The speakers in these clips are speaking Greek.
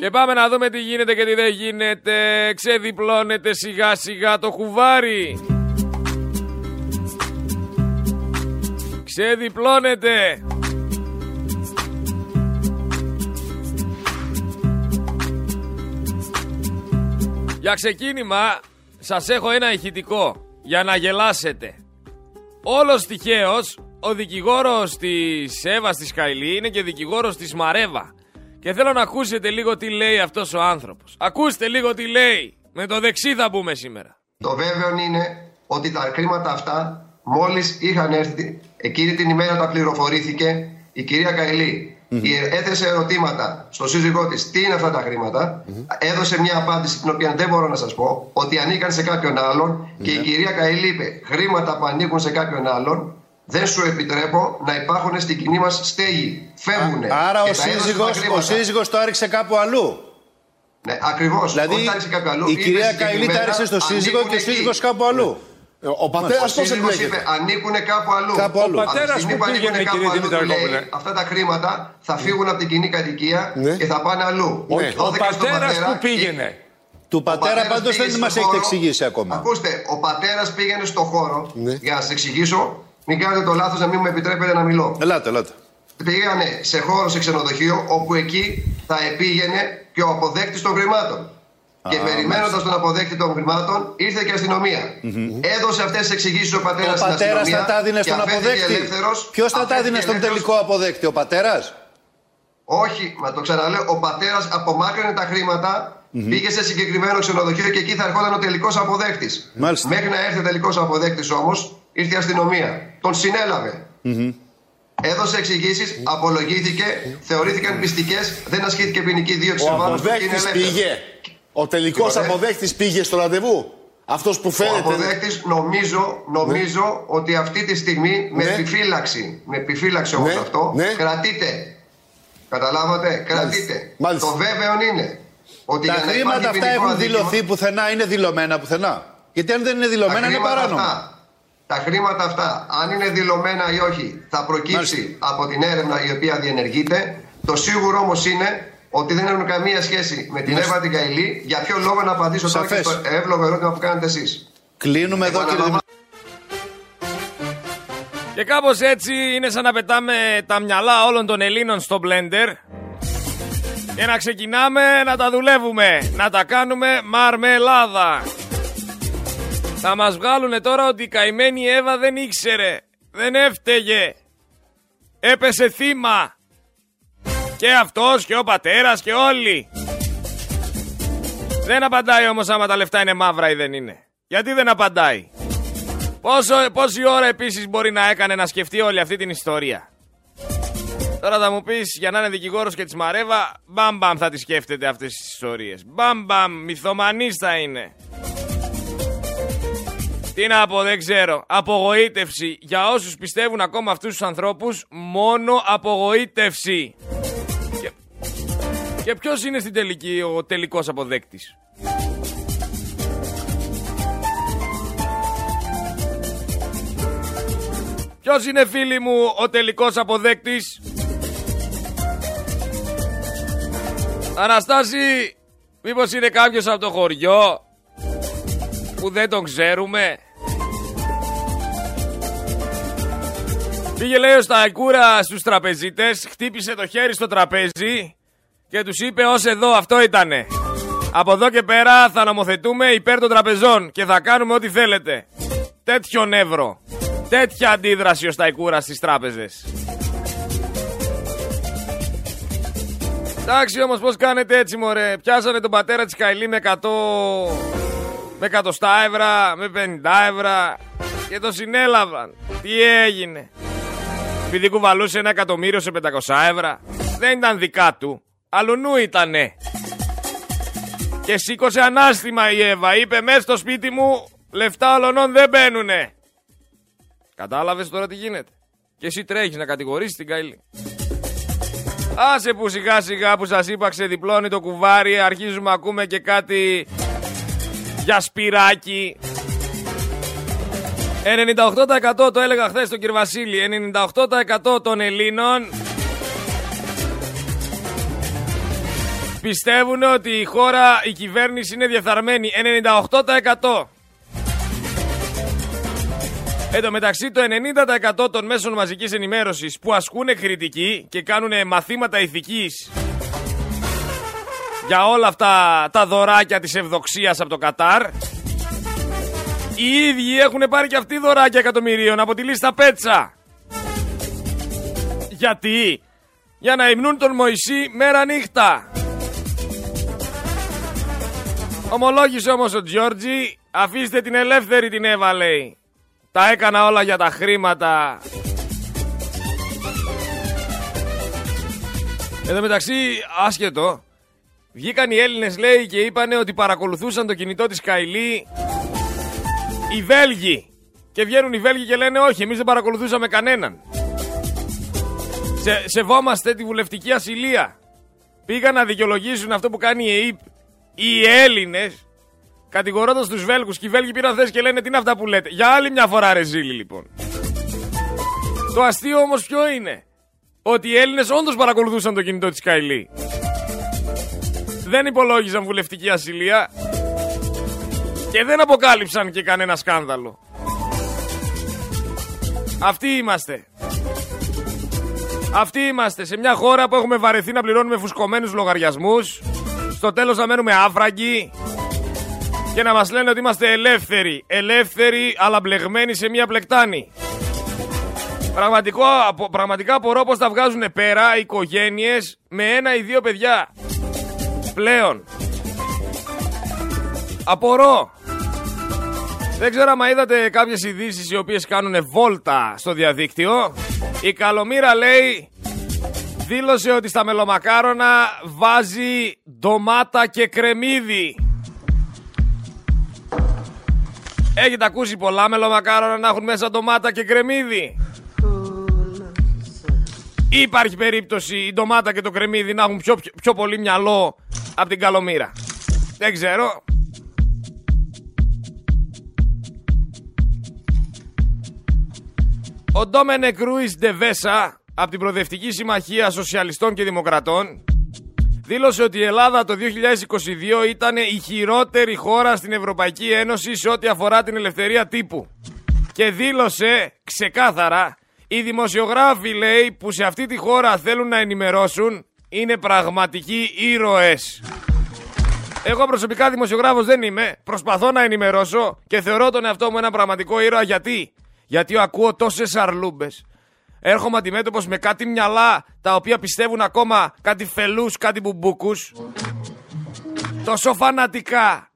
Και πάμε να δούμε τι γίνεται και τι δεν γίνεται. Ξεδιπλώνεται σιγά σιγά το κουβάρι. Ξεδιπλώνεται. Για ξεκίνημα σας έχω ένα ηχητικό για να γελάσετε. Όλος τυχαίως ο δικηγόρος της Εύας της Καηλή είναι και δικηγόρος της Μαρέβα. Και θέλω να ακούσετε λίγο τι λέει αυτός ο άνθρωπος. Ακούστε λίγο τι λέει. Με το δεξί θα μπούμε σήμερα. Το βέβαιο είναι ότι τα χρήματα αυτά μόλις είχαν έρθει εκείνη την ημέρα τα πληροφορήθηκε η κυρία Καηλή Έθεσε ερωτήματα στο σύζυγό της τι είναι αυτά τα χρηματα Έδωσε μια απάντηση την οποία δεν μπορώ να σας πω ότι ανήκαν σε κάποιον άλλον. Και η κυρία Καηλή είπε: Χρήματα που ανήκουν σε κάποιον άλλον δεν σου επιτρέπω να υπάρχουν στην κοινή μας στέγη. Φεύγουν. Άρα ο σύζυγος, ο σύζυγος το άριξε κάπου αλλού; Ναι, ακριβώς. Δηλαδή η κυρία Καηλή τα άριξε στο σύζυγο και ο σύζυγος κάπου αλλού; Ε, ο πατέρας πώς εμπλέκεται. Ανήκουν κάπου αλλού. Κάπου αλλού. Ο πατέρας που πήγαινε, κύριε Δημητρακόπουλε. Αυτά τα χρήματα θα φύγουν από την κοινή κατοικία ναι. και θα πάνε αλλού. Ναι. Ο, ο πατέρας που πήγαινε. Του πατέρα πάντως δεν μας έχετε εξηγήσει ακόμα. Ακούστε, ο πατέρας πήγαινε στο χώρο. Ναι. Για να σας εξηγήσω, μην κάνετε το λάθος να μην μου επιτρέπετε να μιλώ. Ελάτε, ελάτε. Πήγανε σε χώρο, σε ξενοδοχείο, όπου εκεί θα επήγαινε και ο αποδέκτης των χρημάτων. Και περιμένοντας τον αποδέκτη των χρημάτων, ήρθε και η αστυνομία. Έδωσε αυτές τις εξηγήσεις ο πατέρας στην αστυνομία. Ο πατέρας θα τα έδινε στον αποδέκτη. Ποιος θα τα έδινε στον τελικό αποδέκτη, ο πατέρας; Όχι, μα το ξαναλέω. Ο πατέρας απομάκρυνε τα χρήματα, πήγε σε συγκεκριμένο ξενοδοχείο και εκεί θα ερχόταν ο τελικός αποδέκτης. Μέχρι να έρθει ο τελικός αποδέκτης όμως, ήρθε η αστυνομία. Τον συνέλαβε. Έδωσε εξηγήσεις, απολογήθηκε, θεωρήθηκαν πιστικές, δεν ασκήθηκε ποινική δίωξη. Ο αποδέκτης πήγε. Ο τελικός αποδέκτης πήγε στο ραντεβού. Αυτός που φαίνεται. Ο αποδέκτης νομίζω, νομίζω ναι. ότι αυτή τη στιγμή με ναι. επιφύλαξη, με επιφύλαξη όμως ναι. αυτό, ναι. κρατείτε. Καταλάβατε, κρατείτε. Μάλιστα. Το βέβαιο είναι ότι τα χρήματα αυτά έχουν δηλωθεί πουθενά, είναι δηλωμένα πουθενά. Γιατί αν δεν είναι δηλωμένα είναι παράνομα. Αυτά, τα χρήματα αυτά, αν είναι δηλωμένα ή όχι, θα προκύψει από την έρευνα η οποία διενεργείται. Το σίγουρο όμως είναι ότι δεν έχουν καμία σχέση με την Εύα την Καηλή. Για ποιο λόγο να απαντήσω τώρα και στο εύλογο ερώτημα που κάνετε εσείς; Κλείνουμε εδώ κύριε Και κάπως έτσι είναι σαν να πετάμε τα μυαλά όλων των Ελλήνων στο μπλέντερ και να ξεκινάμε να τα δουλεύουμε, να τα κάνουμε μαρμελάδα. Θα μας βγάλουν τώρα ότι η καημένη Εύα δεν ήξερε, δεν έφταιγε, έπεσε θύμα. Και αυτός και ο πατέρας και όλοι. Δεν απαντάει όμως άμα τα λεφτά είναι μαύρα ή δεν είναι. Γιατί δεν απαντάει; Πόσο, πόση ώρα επίσης μπορεί να έκανε να σκεφτεί όλη αυτή την ιστορία; Τώρα θα μου πεις για να είναι δικηγόρος και της Μαρέβα, μπαμ μπαμ θα τη σκέφτεται αυτές τις ιστορίες. Μπαμ μπαμ, μυθομανής θα είναι. Τι να πω, δεν ξέρω. Απογοήτευση. Για όσους πιστεύουν ακόμα αυτούς τους ανθρώπους, μόνο απογοήτευση. Και ποιος είναι στην τελική ο τελικός αποδέκτης; Ποιος είναι φίλοι μου ο τελικός αποδέκτης; Αναστάση Μήπως είναι κάποιος από το χωριό Που δεν τον ξέρουμε; Πήγε λέει ο Σταϊκούρα στους τραπεζίτες Χτύπησε το χέρι στο τραπέζι και τους είπε ως εδώ αυτό ήτανε. Από εδώ και πέρα θα νομοθετούμε υπέρ των τραπεζών και θα κάνουμε ό,τι θέλετε. Τέτοιο νεύρο. Τέτοια αντίδραση ο Σταϊκούρα στις τράπεζες. Εντάξει όμως πώς κάνετε έτσι μωρέ; Πιάσανε τον πατέρα της Καηλή με 100... Με 100 ευρώ, με 50 ευρώ και το συνέλαβαν. Τι έγινε; Επειδή κουβαλούσε ένα εκατομμύριο σε 500 ευρώ. Δεν ήταν δικά του. Αλουνού ήτανε. Και σήκωσε ανάστημα η Εύα. Είπε μέσα στο σπίτι μου λεφτά ολονών δεν μπαίνουνε. Κατάλαβες τώρα τι γίνεται. Και εσύ τρέχεις να κατηγορήσεις την Καηλή. Άσε που σιγά σιγά που σας είπα ξεδιπλώνει το κουβάρι Αρχίζουμε ακούμε και κάτι για σπυράκι 98% το έλεγα χθες στον κύριο Βασίλη 98% των Ελλήνων πιστεύουν ότι η χώρα, η κυβέρνηση είναι διεφθαρμένη. 98%. Εν τω μεταξύ το 90% των μέσων μαζικής ενημέρωσης που ασκούν κριτική και κάνουν μαθήματα ηθικής για όλα αυτά τα δωράκια της ευδοξίας από το Κατάρ οι ίδιοι έχουν πάρει και αυτοί δωράκια εκατομμυρίων από τη λίστα Πέτσα. Γιατί; Για να υμνούν τον Μωυσή μέρα νύχτα. Ομολόγησε όμως ο Τζιόρτζι, αφήστε την ελεύθερη την Εύα λέει. Τα έκανα όλα για τα χρήματα. Εδώ μεταξύ, άσχετο, βγήκαν οι Έλληνες λέει και είπανε ότι παρακολουθούσαν το κινητό της Καηλή οι Βέλγοι. Και βγαίνουν οι Βέλγοι και λένε όχι, εμείς δεν παρακολουθούσαμε κανέναν. Σε, σεβόμαστε τη βουλευτική ασυλία. Πήγαν να δικαιολογήσουν αυτό που κάνει η ΕΕΠ οι Έλληνες Κατηγορώντας τους Βέλγους και οι Βέλγοι πήραν θέση και λένε τι είναι αυτά που λέτε. Για άλλη μια φορά ρε ζήλι λοιπόν. Το αστείο όμως ποιο είναι; Ότι οι Έλληνες όντως παρακολουθούσαν το κινητό της Καηλή. Δεν υπολόγιζαν βουλευτική ασυλία. Και δεν αποκάλυψαν και κανένα σκάνδαλο. Αυτοί είμαστε. Αυτοί είμαστε σε μια χώρα που έχουμε βαρεθεί να πληρώνουμε φουσκωμένους λογαριασμούς. Στο τέλος να μένουμε άφραγγοι και να μας λένε ότι είμαστε ελεύθεροι. Ελεύθεροι αλλά μπλεγμένοι σε μια πλεκτάνη. Πραγματικό, πραγματικά απορώ πως τα βγάζουν πέρα οι οικογένειες με ένα ή δύο παιδιά. Πλέον. Απορώ. Δεν ξέρω αν είδατε κάποιες ειδήσεις οι οποίες κάνουν βόλτα στο διαδίκτυο. Η Καλομήρα λέει δήλωσε ότι στα μελομακάρονα βάζει ντομάτα και κρεμμύδι. Έχετε ακούσει πολλά μελομακάρονα να έχουν μέσα ντομάτα και κρεμμύδι; Ή υπάρχει περίπτωση η ντομάτα και το κρεμμύδι να έχουν πιο, πιο, πιο πολύ μυαλό από την καλομήρα; Δεν ξέρω. Ο Ντόμενε Κρούις Ντεβέσα από την Προοδευτική Συμμαχία Σοσιαλιστών και Δημοκρατών δήλωσε ότι η Ελλάδα το 2022 ήταν η χειρότερη χώρα στην Ευρωπαϊκή Ένωση σε ό,τι αφορά την ελευθερία τύπου. Και δήλωσε ξεκάθαρα, οι δημοσιογράφοι λέει που σε αυτή τη χώρα θέλουν να ενημερώσουν είναι πραγματικοί ήρωες. Εγώ προσωπικά δημοσιογράφος δεν είμαι, προσπαθώ να ενημερώσω και θεωρώ τον εαυτό μου ένα πραγματικό ήρωα γιατί. Γιατί ακούω τόσες αρλούμπες έρχομαι αντιμέτωπος με κάτι μυαλά τα οποία πιστεύουν ακόμα κάτι φελούς, κάτι μπουμπούκους. Τόσο φανατικά.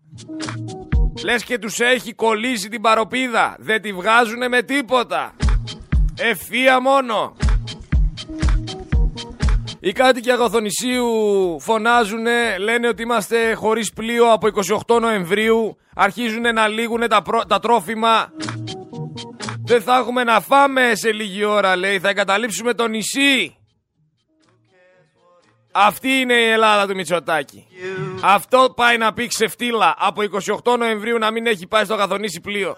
Λες και τους έχει κολλήσει την παροπίδα. Δεν τη βγάζουνε με τίποτα. Ευθεία μόνο. Οι κάτοικοι Αγωθονησίου φωνάζουνε, λένε ότι είμαστε χωρίς πλοίο από 28 Νοεμβρίου, αρχίζουν να λήγουν τα, τα τρόφιμα δεν θα έχουμε να φάμε σε λίγη ώρα, λέει. Θα εγκαταλείψουμε το νησί. Αυτή είναι η Ελλάδα του Μητσοτάκη. Αυτό πάει να πει ξεφτύλα από 28 Νοεμβρίου να μην έχει πάει στο καθονίσι πλοίο.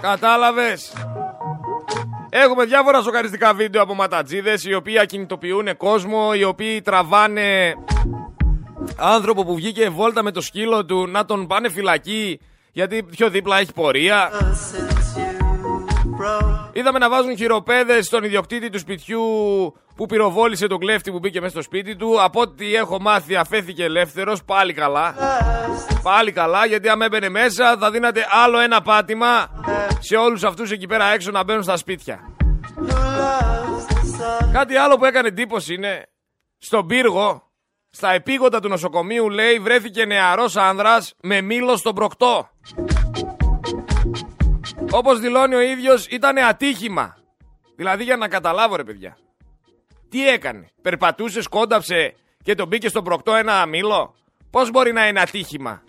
Κατάλαβες; Έχουμε διάφορα σοκαριστικά βίντεο από ματατζίδες οι οποίοι ακινητοποιούν κόσμο, οι οποίοι τραβάνε άνθρωπο που βγήκε βόλτα με το σκύλο του να τον πάνε φυλακή γιατί πιο δίπλα έχει πορεία. Είδαμε να βάζουν χειροπέδες στον ιδιοκτήτη του σπιτιού που πυροβόλησε τον κλέφτη που μπήκε μέσα στο σπίτι του. Από ό,τι έχω μάθει αφέθηκε ελεύθερος, πάλι καλά. Πάλι καλά γιατί αν έμπαινε μέσα θα δίνατε άλλο ένα πάτημα σε όλους αυτούς εκεί πέρα έξω να μπαίνουν στα σπίτια. Κάτι άλλο που έκανε εντύπωση είναι στον πύργο, στα επίγοντα του νοσοκομείου λέει βρέθηκε νεαρός άνδρας με μήλο στον προκτό. Όπως δηλώνει ο ίδιος ήταν ατύχημα. Δηλαδή για να καταλάβω ρε παιδιά. Τι έκανε. Περπατούσες, σκόνταψε και τον μπήκε στον προκτό ένα μήλο. Πώς μπορεί να είναι ατύχημα;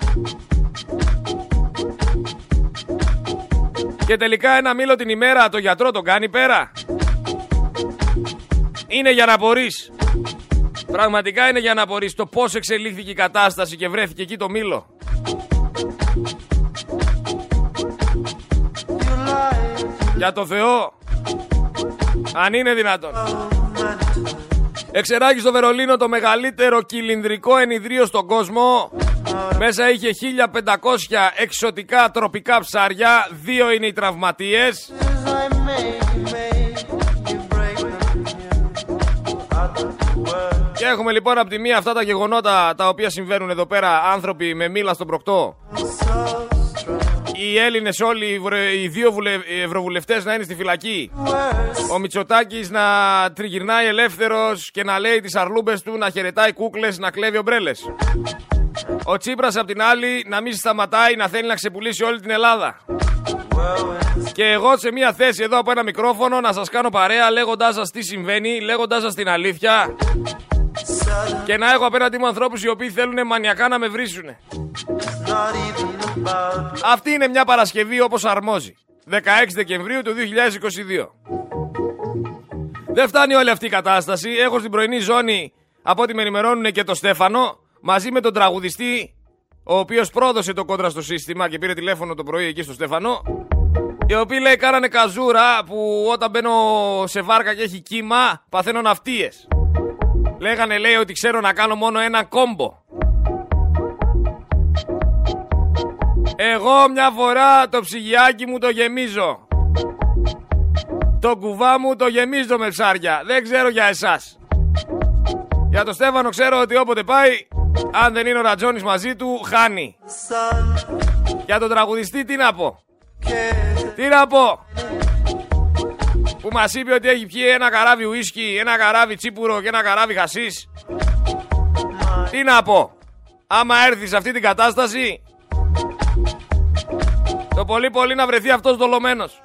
Και τελικά ένα μήλο την ημέρα το γιατρό τον κάνει πέρα. Είναι για να μπορείς. Πραγματικά είναι για να μπορείς το πώς εξελίχθηκε η κατάσταση και βρέθηκε εκεί το μήλο. Για το Θεό. Αν είναι δυνατόν. Εξεράγει στο Βερολίνο το μεγαλύτερο κυλινδρικό ενιδρίο στον κόσμο. Μέσα είχε 1500 εξωτικά τροπικά ψάρια. Δύο είναι οι τραυματίες. Και έχουμε λοιπόν από τη μία αυτά τα γεγονότα τα οποία συμβαίνουν εδώ πέρα άνθρωποι με μήλα στον προκτό. Οι Έλληνες όλοι, οι δύο ευρωβουλευτές να είναι στη φυλακή. Ο Μητσοτάκης να τριγυρνάει ελεύθερος και να λέει τις αρλούμπες του, να χαιρετάει κούκλες, να κλέβει ομπρέλες. Ο Τσίπρας απ' την άλλη να μην σταματάει να θέλει να ξεπουλήσει όλη την Ελλάδα. Και εγώ σε μια θέση εδώ από ένα μικρόφωνο να σας κάνω παρέα λέγοντάς σας τι συμβαίνει, λέγοντάς σας την αλήθεια και να έχω απέναντί μου ανθρώπους οι οποίοι θέλουν μανιακά να με βρίσουν. Αυτή είναι μια Παρασκευή όπως αρμόζει. 16 Δεκεμβρίου του 2022. Δεν φτάνει όλη αυτή η κατάσταση. Έχω στην πρωινή ζώνη, από ό,τι με ενημερώνουν και το Στέφανο, μαζί με τον τραγουδιστή, ο οποίος πρόδωσε το κόντρα στο σύστημα και πήρε τηλέφωνο το πρωί εκεί στο Στέφανο. Οι οποίοι λέει κάνανε καζούρα που όταν μπαίνω σε βάρκα και έχει κύμα παθαίνω ναυτίες. Λέγανε λέει ότι ξέρω να κάνω μόνο ένα κόμπο. Εγώ μια φορά το ψυγιάκι μου το γεμίζω. Το κουβά μου το γεμίζω με ψάρια. Δεν ξέρω για εσάς. Για το Στέφανο ξέρω ότι όποτε πάει, αν δεν είναι ο Ρατζόνης μαζί του, χάνει. Για τον τραγουδιστή τι να πω. Τι να πω. Που μας είπε ότι έχει πιει ένα καράβι ουίσκι, ένα καράβι τσίπουρο και ένα καράβι χασίς. Τι να πω. Άμα έρθει σε αυτή την κατάσταση, το πολύ πολύ να βρεθεί αυτός δολωμένος.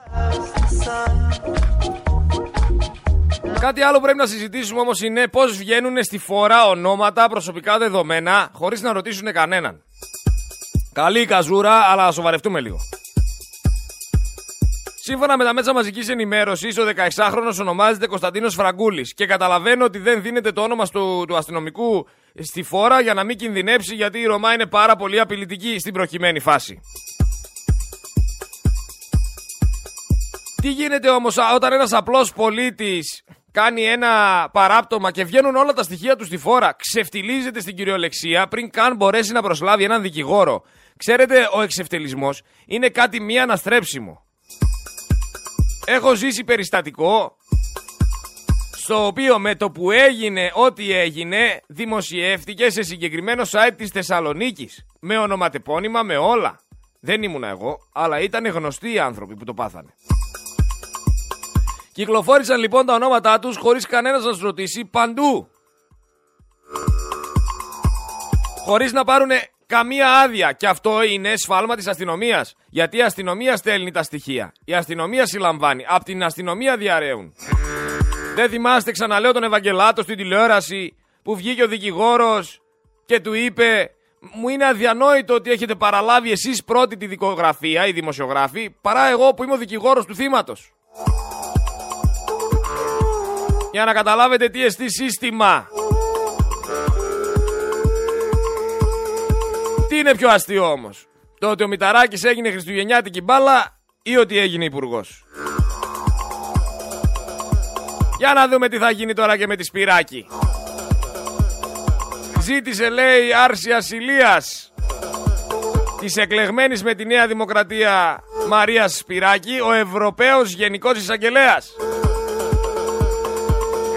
Κάτι άλλο πρέπει να συζητήσουμε όμως είναι πώς βγαίνουν στη φορά ονόματα, προσωπικά δεδομένα, χωρίς να ρωτήσουν κανέναν. Καλή η καζούρα, αλλά σοβαρευτούμε λίγο. Σύμφωνα με τα μέσα μαζικής ενημέρωσης, ο 16χρονο ονομάζεται Κωνσταντίνος Φραγκούλης και καταλαβαίνω ότι δεν δίνεται το όνομα του, του αστυνομικού στη φόρα για να μην κινδυνεύσει γιατί η Ρωμά είναι πάρα πολύ απειλητική στην προκειμένη φάση. Τι γίνεται όμως όταν ένας απλός πολίτης κάνει ένα παράπτωμα και βγαίνουν όλα τα στοιχεία του στη φόρα, ξεφτιλίζεται στην κυριολεξία πριν καν μπορέσει να προσλάβει έναν δικηγόρο. Ξέρετε, ο εξευτελισμός είναι κάτι μη αναστρέψιμο. Έχω ζήσει περιστατικό στο οποίο με το που έγινε ό,τι έγινε δημοσιεύτηκε σε συγκεκριμένο site της Θεσσαλονίκης με ονοματεπώνυμα, με όλα. Δεν ήμουνα εγώ, αλλά ήταν γνωστοί οι άνθρωποι που το πάθανε. Κυκλοφόρησαν λοιπόν τα ονόματά τους χωρίς κανένας να τους ρωτήσει παντού. Χωρίς να πάρουν καμία άδεια. Και αυτό είναι σφάλμα της αστυνομίας. Γιατί η αστυνομία στέλνει τα στοιχεία. Η αστυνομία συλλαμβάνει. Απ' την αστυνομία διαραίουν. Δεν θυμάστε, ξαναλέω τον Ευαγγελάτο στην τηλεόραση που βγήκε ο δικηγόρος και του είπε μου είναι αδιανόητο ότι έχετε παραλάβει εσείς πρώτη τη δικογραφία, οι δημοσιογράφοι, παρά εγώ που είμαι ο δικηγόρος του θύματος. Για να καταλάβετε τι εστί σύστημα. Είναι πιο αστείο όμως. Το ότι ο Μηταράκης έγινε Χριστουγεννιάτικη μπάλα ή ότι έγινε υπουργός. Για να δούμε τι θα γίνει τώρα και με τη Σπυράκη. Ζήτησε λέει άρση ασυλίας της εκλεγμένης με τη Νέα Δημοκρατία Μαρίας Σπυράκη ο Ευρωπαίος Γενικός Εισαγγελέας.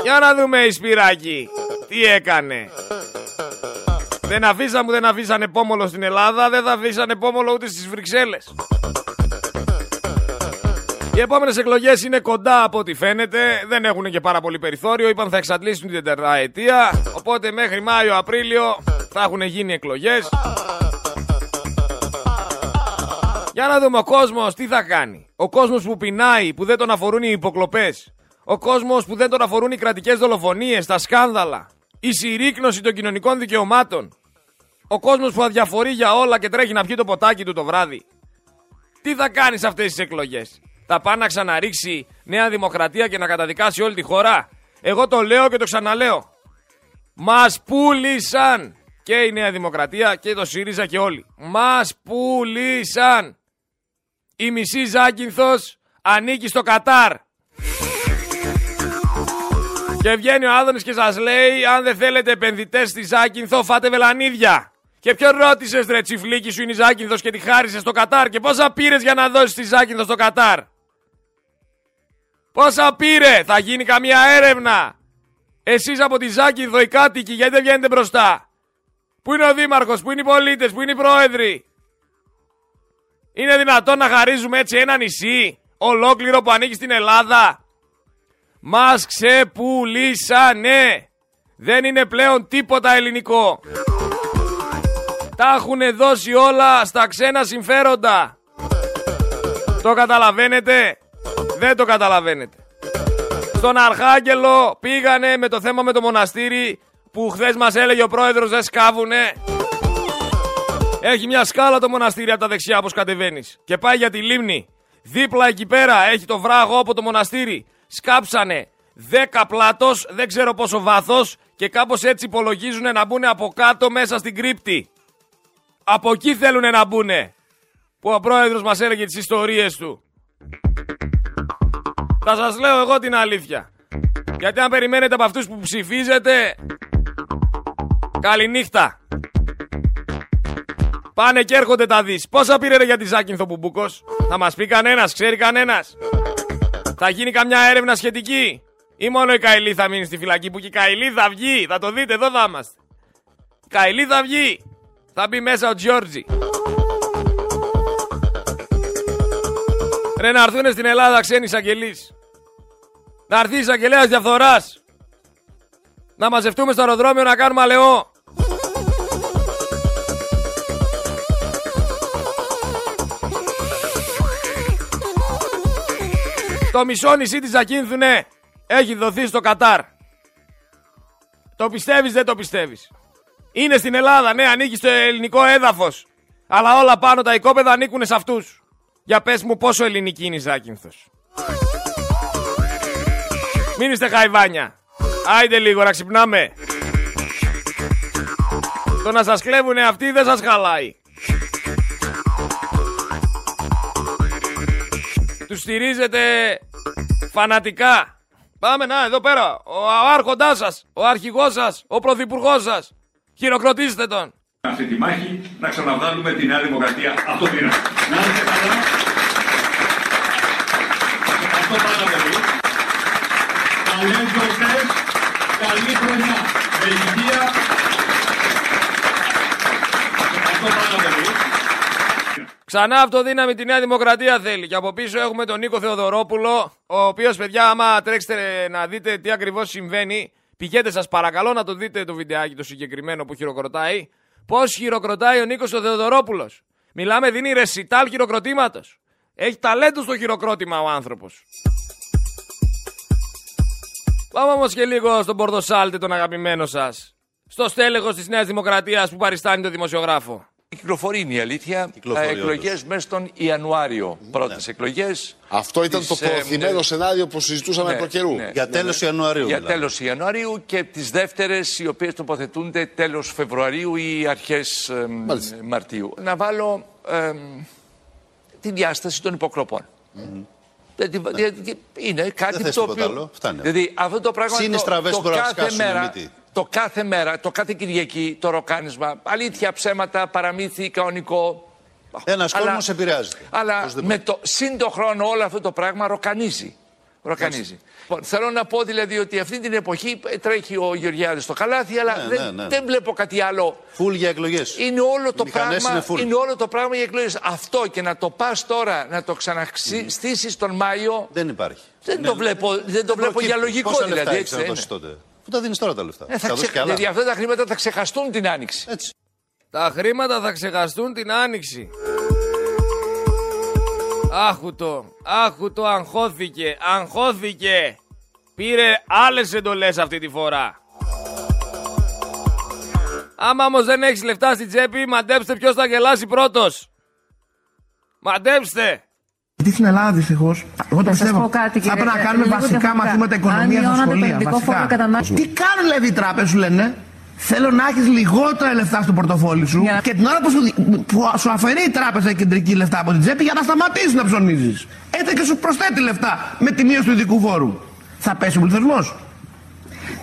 Για να δούμε η Σπυράκη τι έκανε. Δεν αφήσαν που δεν αφήσανε πόμολο στην Ελλάδα, δεν θα αφήσανε πόμολο ούτε στις Βρυξέλλες. Οι επόμενες εκλογές είναι κοντά από ό,τι φαίνεται. Δεν έχουν και πάρα πολύ περιθώριο. Είπαν θα εξαντλήσουν την τετραετία. Οπότε μέχρι Μάιο-Απρίλιο θα έχουν γίνει εκλογές. Για να δούμε ο κόσμος τι θα κάνει. Ο κόσμος που πεινάει, που δεν τον αφορούν οι υποκλοπές. Ο κόσμος που δεν τον αφορούν οι κρατικές δολοφονίες, τα σκάνδαλα. Η συρρήκνωση των κοινωνικών δικαιωμάτων. Ο κόσμος που αδιαφορεί για όλα και τρέχει να πιει το ποτάκι του το βράδυ. Τι θα κάνεις σε αυτές τις εκλογές; Θα πάει να ξαναρίξει Νέα Δημοκρατία και να καταδικάσει όλη τη χώρα; Εγώ το λέω και το ξαναλέω. Μας πούλησαν και η Νέα Δημοκρατία και το ΣΥΡΙΖΑ και όλοι. Μας πουλήσαν. Η μισή Ζάκυνθος ανήκει στο Κατάρ. Και βγαίνει ο Άδωνης και σας λέει αν δεν θέλετε επενδυτές στη Ζάκυνθο φάτε βελανίδια. Και ποιο ρώτησες ρε τσιφλίκι σου είναι η Ζάκυνθος και τη χάρισες στο Κατάρ και πόσα πήρες για να δώσεις τη Ζάκυνθο στο Κατάρ; Πόσα πήρε, θα γίνει καμία έρευνα. Εσείς από τη Ζάκυνθο οι κάτοικοι γιατί δεν βγαίνετε μπροστά; Πού είναι ο Δήμαρχος, πού είναι οι πολίτες, πού είναι οι πρόεδροι; Είναι δυνατόν να χαρίζουμε έτσι ένα νησί ολόκληρο που ανήκει στην Ελλάδα; Μας ξεπουλήσανε. Δεν είναι πλέον τίποτα ελληνικό. Τα έχουν δώσει όλα στα ξένα συμφέροντα. Το καταλαβαίνετε; Δεν το καταλαβαίνετε. Στον Αρχάγγελο πήγανε με το θέμα με το μοναστήρι που χθες μας έλεγε ο πρόεδρος δεν σκάβουνε. Έχει μια σκάλα το μοναστήρι από τα δεξιά όπως κατεβαίνεις. Και πάει για τη λίμνη. Δίπλα εκεί πέρα έχει το βράγο από το μοναστήρι. Σκάψανε 10 πλάτος, δεν ξέρω πόσο βάθος και κάπως έτσι υπολογίζουν να μπουν από κάτω μέσα στην κρύπτη. Από εκεί θέλουν να μπουν. Που ο πρόεδρος μας έλεγε τις ιστορίες του. Θα σας λέω εγώ την αλήθεια. Γιατί αν περιμένετε από αυτούς που ψηφίζετε... Καληνύχτα. Πάνε και έρχονται τα δεις. Πόσα πήρε για τη Ζάκυνθο Μπουμπούκος; Θα μας πει κανένας, ξέρει κανένας. Θα γίνει καμιά έρευνα σχετική. Ή μόνο η Καηλή θα μείνει στη φυλακή που και η Καηλή θα βγει. Θα το δείτε, εδώ θα είμαστε. Η Καηλή θα βγει. Θα μπει μέσα ο Τζιόρτζι. Ρε να έρθουν στην Ελλάδα ξένοι εισαγγελείς. Να έρθει εισαγγελέας διαφθοράς. Να μαζευτούμε στο αεροδρόμιο να κάνουμε αλεό. Το μισό νησί της Ακίνθου, ναι, έχει δοθεί στο Κατάρ. Το πιστεύεις, δεν το πιστεύεις. Είναι στην Ελλάδα, ναι, ανήκει στο ελληνικό έδαφος. Αλλά όλα πάνω τα οικόπεδα ανήκουν σε αυτούς. Για πες μου πόσο ελληνική είναι η Ζάκυνθος. Μην είστε χαϊβάνια. Άιντε λίγο να ξυπνάμε. Το να σας κλέβουνε αυτοί δεν σας χαλάει. Τους στηρίζετε φανατικά. Πάμε να, εδώ πέρα. Ο, ο άρχοντάς σας, ο αρχηγός σας, ο πρωθυπουργός σας. Χειροκροτήστε τον. Αυτή τη μάχη να ξαναβάλουμε τη Νέα Δημοκρατία από το πείραμα. Να είστε καλά. Αυτό πάρα πολύ. Καλές γιορτές. Καλή χρονιά. Με υγεία. Αυτό πάρα πολύ. Ξανά αυτοδύναμη τη Νέα Δημοκρατία θέλει. Και από πίσω έχουμε τον Νίκο Θεοδωρόπουλο, ο οποίος, παιδιά, άμα τρέξετε να δείτε τι ακριβώς συμβαίνει, πηγαίνετε σας παρακαλώ να το δείτε το βιντεάκι το συγκεκριμένο που χειροκροτάει. Πώς χειροκροτάει ο Νίκος Θεοδωρόπουλος. Μιλάμε, δίνει ρεσιτάλ χειροκροτήματος. Έχει ταλέντο στο χειροκρότημα ο άνθρωπος. Πάμε όμως και λίγο στον Πορδοσάλτη, τον αγαπημένο σας. Στο στέλεχος της Νέας Δημοκρατίας που παριστάνει τον δημοσιογράφο. Κυκλοφορεί είναι η αλήθεια. Κυκλοφορεί, Εκλογές μέσα στον Ιανουάριο. Πρώτες εκλογές. Αυτό ήταν Τις, το ε, προωθημένο ε, σενάριο που συζητούσαμε ναι, προ καιρού. ναι. Για τέλος Ιανουαρίου. Για δηλαδή. τέλος Ιανουαρίου και τις δεύτερες, οι οποίες τοποθετούνται τέλος Φεβρουαρίου ή αρχές Μάλιστα. Μαρτίου. Να βάλω ε, τη διάσταση των υποκλοπών. Δηλαδή, δηλαδή, είναι κάτι Δεν θες το τίποτα οποίο. άλλο. Φτάνει. Δηλαδή αυτό το πράγμα. Συν οι το, στραβές το που τώρα κάθε σκάσουν μέρα, μύτη. Το κάθε μέρα, το κάθε Κυριακή, το ροκάνισμα. Αλήθεια, ψέματα, παραμύθι, κανονικό. Ένας Αλλά- κόσμος επηρεάζεται. Αλλά Οπωσδήποτε. με το σύν το χρόνο όλο αυτό το πράγμα ροκανίζει. Ροκανίζει. Λοιπόν, θέλω να πω δηλαδή ότι αυτή την εποχή ε, τρέχει ο Γεωργιάδης στο καλάθι, αλλά Ναι, δεν, ναι, ναι. δεν βλέπω κάτι άλλο. Φουλ για εκλογές. Είναι όλο, το μηχανές πράγμα, είναι full. είναι όλο το πράγμα για εκλογές. Αυτό και να το πας τώρα, να το ξαναστήσεις τον Μάιο, Δεν υπάρχει. δεν το βλέπω, δεν το βλέπω για λογικό Πόσα δηλαδή. λεφτά Έτσι έχεις να δεν είναι. δώσεις τότε. Πού τα δίνεις τώρα τα λεφτά; Ε, θα θα δώσεις ξε... και άλλα; Δηλαδή αυτά τα χρήματα θα ξεχαστούν την άνοιξη. Έτσι. Τα χρήματα θα ξεχαστούν την άνοιξη. Άχου το, άχου το αγχώθηκε, αγχώθηκε. Πήρε άλλες εντολές αυτή τη φορά. Άμα όμως δεν έχεις λεφτά στην τσέπη, μαντέψτε ποιος θα γελάσει πρώτος. Μαντέψτε. Γιατί στην Ελλάδα δυστυχώς, εγώ το Να σας πιστεύω, πω κάτι, θα κύριε, πρέπει να ε, κάνουμε λίγο βασικά διαφορετικά. μαθήματα Αν οικονομίας στα μειώνατε το σχολεία. ειδικό φόρο Βασικά. κατανάλωση- Τι κάνουν δηλαδή οι τράπεζες, σου λένε, Θέλω να έχεις λιγότερα λεφτά στο πορτοφόλι σου Για να- και την ώρα που σου, που σου αφαιρεί η τράπεζα η κεντρική λεφτά από την τσέπη για να σταματήσεις να ψωνίζεις. Έτσι και σου προσθέτει λεφτά με τη μείωση του ειδικού φόρου. Θα πέσει ο πληθυσμός.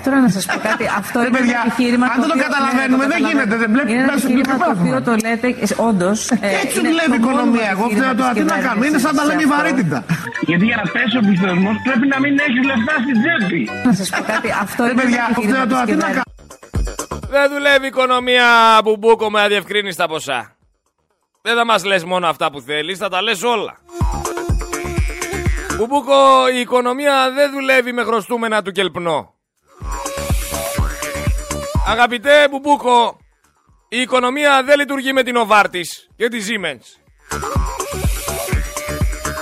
Τώρα να σας πω κάτι. Αυτό Ρε είναι παιδιά, ένα επιχείρημα. αν δεν το οποίο- καταλαβαίνουμε, ναι, δεν το γίνεται, δεν βλέπεις- Είναι ένα βλέπεις επιχείρημα το πληροφορία. οποίο το λέτε, όντως. Έτσι δουλεύει η οικονομία. Εγώ θέλω τώρα τι να κάνω. Είναι σαν τα λέμε η βαρύτητα. Γιατί για να πέσει ο πληθυσμό πρέπει να μην έχεις λεφτά στην τσέπη. Να σας πω κάτι. Αυτό Ρε είναι παιδιά, ένα εγώ επιχείρημα θέλω τώρα της τι να κυβέρνησης. κάνω. Δεν δουλεύει η οικονομία μπουμπούκο με αδιευκρίνηστα ποσά. Δεν θα μας λες μόνο αυτά που θέλεις, θα τα λες όλα. Μπουμπούκο, η οικονομία δεν δουλεύει με χρωστούμενα του κελπνό. Αγαπητέ Μπουμπούκο, η οικονομία δεν λειτουργεί με την Οβάρτης και τη Siemens.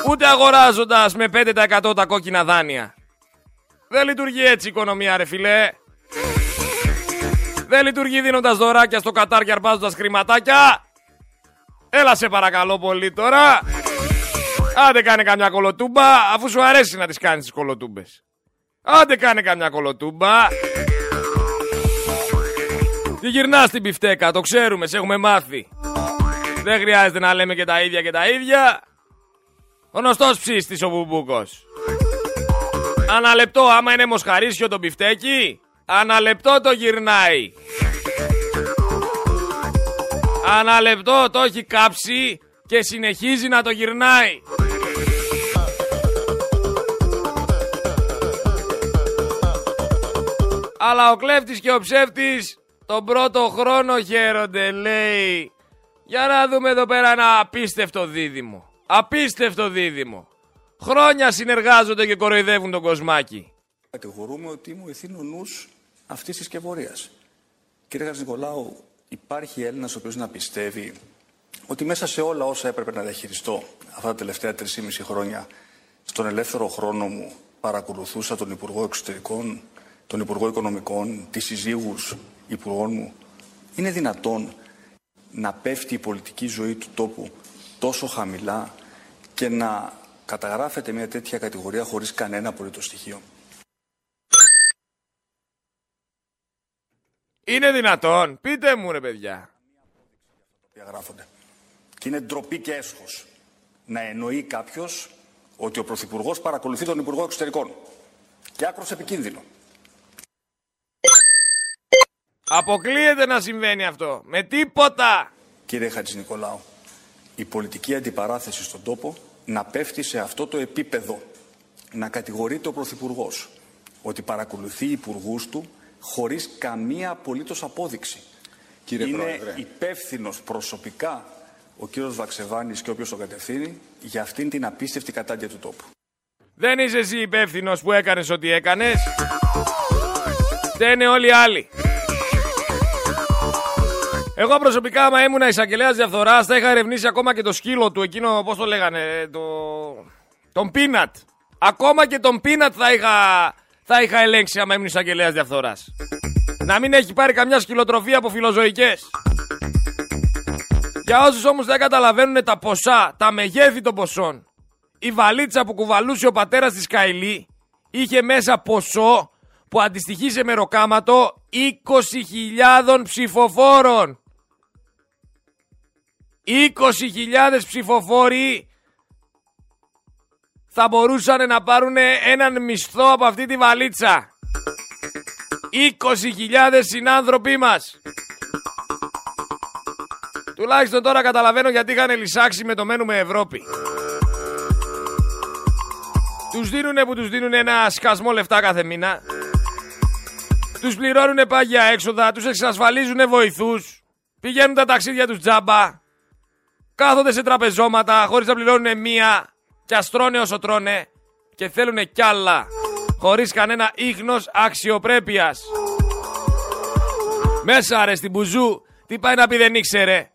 Ούτε αγοράζοντας με 5% τα κόκκινα δάνεια. Δεν λειτουργεί έτσι η οικονομία ρε φιλέ. Δεν λειτουργεί δίνοντας δωράκια στο Κατάρ και αρπάζοντας χρηματάκια. Έλα σε παρακαλώ πολύ τώρα. Άντε κάνε καμιά κολοτούμπα, αφού σου αρέσει να τις κάνεις τις κολοτούμπες. Άντε κάνε καμιά κολοτούμπα. Τι γυρνάς την πιφτέκα, το ξέρουμε, σε έχουμε μάθει. Δεν χρειάζεται να λέμε και τα ίδια και τα ίδια. Ο γνωστός ψήστης ο Μπουμπούκος. Αναλεπτό άμα είναι μοσχαρίσιο το μπιφτέκι, αναλεπτό το γυρνάει. Αναλεπτό το έχει κάψει και συνεχίζει να το γυρνάει. Αλλά ο κλέφτης και ο ψεύτης τον πρώτο χρόνο χαίρονται, λέει. Για να δούμε εδώ πέρα ένα απίστευτο δίδυμο. Απίστευτο δίδυμο. Χρόνια συνεργάζονται και κοροϊδεύουν τον κοσμάκι. Κατηγορούμε ότι είμαι ο ηθήνο νους αυτής της σκευωρίας. Κύριε Νικολάου, υπάρχει Έλληνας ο οποίος να πιστεύει ότι μέσα σε όλα όσα έπρεπε να διαχειριστώ αυτά τα τελευταία 3,5 χρόνια στον ελεύθερο χρόνο μου παρακολουθούσα τον Υπουργό Εξωτερικών, τον Υπουργό Οικονομικών, τις συζύγους υπουργών μου. Είναι δυνατόν να πέφτει η πολιτική ζωή του τόπου τόσο χαμηλά και να καταγράφεται μια τέτοια κατηγορία χωρίς κανένα απολύτως στοιχείο; Είναι δυνατόν. Πείτε μου ρε παιδιά. διαγράφονται. Και είναι ντροπή και έσχος να εννοεί κάποιος ότι ο Πρωθυπουργός παρακολουθεί τον Υπουργό Εξωτερικών. Και άκρος επικίνδυνο. Αποκλείεται να συμβαίνει αυτό. Με τίποτα. Κύριε Χατζη Νικολάου, η πολιτική αντιπαράθεση στον τόπο να πέφτει σε αυτό το επίπεδο. Να κατηγορείται ο Πρωθυπουργός ότι παρακολουθεί υπουργούς του χωρίς καμία απολύτως απόδειξη. Κύριε Είναι Πρόεδρε. υπεύθυνος προσωπικά ο κύριος Βαξεβάνης και όποιος τον κατευθύνει για αυτήν την απίστευτη κατάντια του τόπου. Δεν είσαι εσύ υπεύθυνος που έκανες ό,τι έκανες. Φταίνε όλοι οι άλλοι. Εγώ προσωπικά, άμα ήμουν εισαγγελέας διαφθοράς, θα είχα ερευνήσει ακόμα και το σκύλο του, εκείνο, πώς το λέγανε, το. τον Πίνατ. Ακόμα και τον Πίνατ θα είχα, θα είχα ελέγξει άμα ήμουν εισαγγελέας διαφθοράς. Να μην έχει πάρει καμιά σκυλοτροφία από φιλοζωικές. Για όσους όμως δεν καταλαβαίνουν τα ποσά, τα μεγέθη των ποσών, η βαλίτσα που κουβαλούσε ο πατέρας της Καηλή είχε μέσα ποσό που αντιστοιχεί σε μεροκάματο 20.000 ψηφοφόρων. 20.000 ψηφοφόροι θα μπορούσαν να πάρουν έναν μισθό από αυτή τη βαλίτσα. 20.000 συνάνθρωποι μας. Τουλάχιστον τώρα καταλαβαίνω γιατί είχαν λυσάξει με το μένουμε Ευρώπη. Τους δίνουνε που τους δίνουν ένα σκασμό λεφτά κάθε μήνα. Τους πληρώνουν πάγια έξοδα, τους εξασφαλίζουν βοηθούς. Πηγαίνουν τα ταξίδια τους τζάμπα. Κάθονται σε τραπεζώματα χωρίς να πληρώνουν μία. Και αστρώνε όσο τρώνε. Και θέλουν κι άλλα. Χωρίς κανένα ίχνος αξιοπρέπειας. Μέσα ρε στην μπουζού. Τι πάει να πει δεν ήξερε.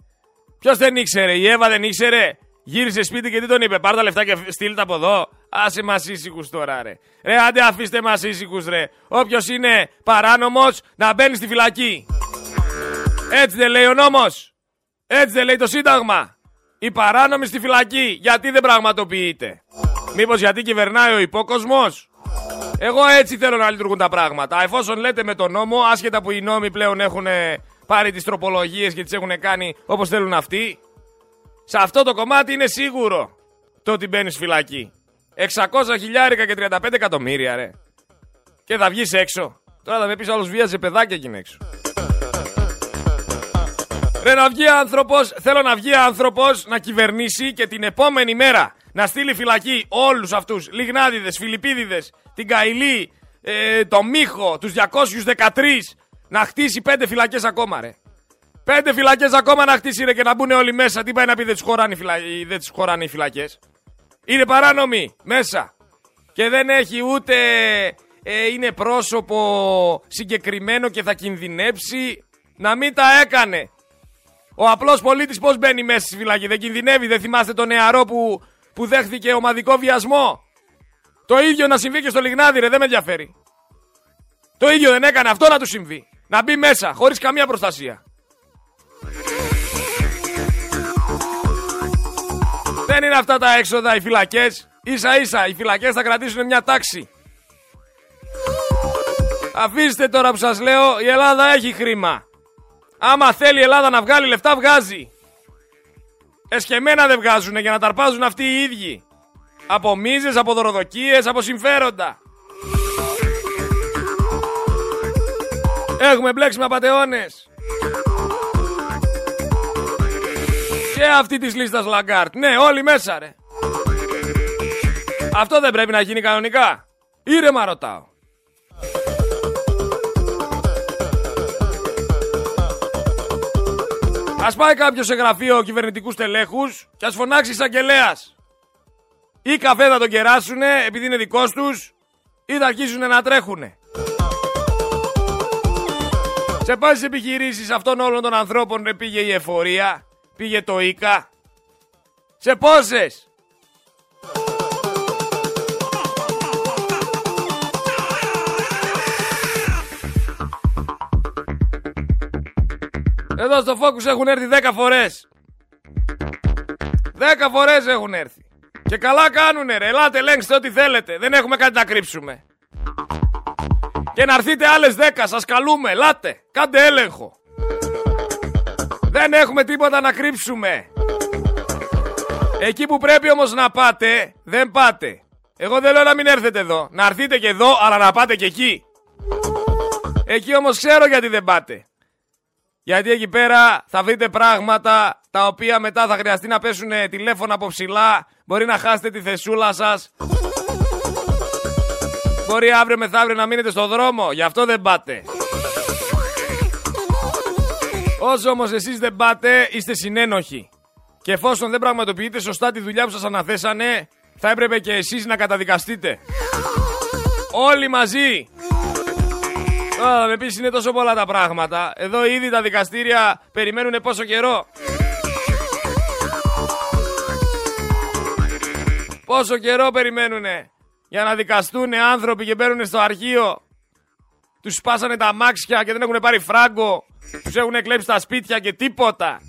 Ποιος δεν ήξερε, η Εύα δεν ήξερε. Γύρισε σπίτι και τι τον είπε. Πάρ τα λεφτά και στείλ τα από εδώ. Άσε μας ήσυχους τώρα, ρε. Ρε, άντε αφήστε μας ήσυχους, ρε. Όποιος είναι παράνομος να μπαίνει στη φυλακή. Έτσι δεν λέει ο νόμος. Έτσι δεν λέει το Σύνταγμα. Οι παράνομοι στη φυλακή. Γιατί δεν πραγματοποιείται. Μήπως γιατί κυβερνάει ο υπόκοσμος; Εγώ έτσι θέλω να λειτουργούν τα πράγματα. Εφόσον λέτε με τον νόμο, άσχετα που οι νόμοι πλέον έχουν πάρει τις τροπολογίες και τις έχουν κάνει όπως θέλουν αυτοί, σε αυτό το κομμάτι είναι σίγουρο το ότι μπαίνεις φυλακή. 600 χιλιάρικα και 35 εκατομμύρια, ρε. Και θα βγεις έξω. Τώρα θα με πεις άλλος βίαζε παιδάκια εκεί έξω. Ρε να βγει άνθρωπος, θέλω να βγει άνθρωπος να κυβερνήσει και την επόμενη μέρα να στείλει φυλακή όλους αυτούς. Λιγνάδιδες, Φιλιππίδιδες, την Καηλή, ε, το Μίχο, τους 213. Να χτίσει πέντε φυλακές ακόμα, ρε. Πέντε φυλακές ακόμα να χτίσει ρε, και να μπουν όλοι μέσα. Τι πάει να πει δεν του χωράνε, φυλα... χωράνε οι φυλακές. Είναι παράνομοι μέσα. Και δεν έχει ούτε ε, είναι πρόσωπο συγκεκριμένο και θα κινδυνεύσει να μην τα έκανε. Ο απλός πολίτης πώς μπαίνει μέσα στη φυλακή, δεν κινδυνεύει, δεν θυμάστε το νεαρό που, που δέχθηκε ομαδικό βιασμό; Το ίδιο να συμβεί και στο Λιγνάδι, ρε, δεν με ενδιαφέρει. Το ίδιο δεν έκανε αυτό να του συμβεί. Να μπει μέσα, χωρίς καμία προστασία. Δεν είναι αυτά τα έξοδα οι φυλακές. σα ίσα οι φυλακές θα κρατήσουν μια τάξη. Αφήστε τώρα που σας λέω, η Ελλάδα έχει χρήμα. Άμα θέλει η Ελλάδα να βγάλει λεφτά, βγάζει. Εσκεμμένα δεν βγάζουν για να τ' αρπάζουν αυτοί οι ίδιοι. Από μίζες, από δωροδοκίες, από συμφέροντα. Έχουμε μπλέξει με απατεώνες. Και αυτή της λίστας Λαγκάρντ. Ναι, όλοι μέσα ρε. Αυτό δεν πρέπει να γίνει κανονικά. Ήρεμα ρωτάω. Α πάει κάποιος σε γραφείο κυβερνητικούς τελέχου και ας φωνάξει εισαγγελέας. Ή καφέ θα τον κεράσουνε επειδή είναι δικός τους, ή θα αρχίσουν να τρέχουνε. Σε πόσε επιχειρήσεις αυτών όλων των ανθρώπων πήγε η εφορία, πήγε το ΙΚΑ. Σε πόσες; Εδώ στο Focus έχουν έρθει 10 φορές. 10 φορές έχουν έρθει. Και καλά κάνουνε ρε. Ελάτε ελέγξτε ό,τι θέλετε. Δεν έχουμε κάτι να κρύψουμε. Και να έρθείτε άλλες 10. Σας καλούμε. Ελάτε. Κάντε έλεγχο. Δεν έχουμε τίποτα να κρύψουμε. Εκεί που πρέπει όμως να πάτε, δεν πάτε. Εγώ δεν λέω να μην έρθετε εδώ. Να έρθετε και εδώ, αλλά να πάτε και εκεί. Εκεί όμως ξέρω γιατί δεν πάτε. Γιατί εκεί πέρα θα βρείτε πράγματα τα οποία μετά θα χρειαστεί να πέσουν τηλέφωνα από ψηλά. Μπορεί να χάσετε τη θεσούλα σας. Μπορεί αύριο μεθαύριο να μείνετε στο δρόμο. Γι' αυτό δεν πάτε. Όσο όμως εσείς δεν πάτε, είστε συνένοχοι. Και εφόσον δεν πραγματοποιείτε σωστά τη δουλειά που σας αναθέσανε, θα έπρεπε και εσείς να καταδικαστείτε. Όλοι μαζί. Τώρα με πεις είναι τόσο πολλά τα πράγματα. Εδώ ήδη τα δικαστήρια περιμένουν πόσο καιρό. Πόσο καιρό περιμένουνε για να δικαστούν άνθρωποι και μπαίνουν στο αρχείο. Τους σπάσανε τα μάξια και δεν έχουν πάρει φράγκο. Τους έχουν κλέψει τα σπίτια και τίποτα.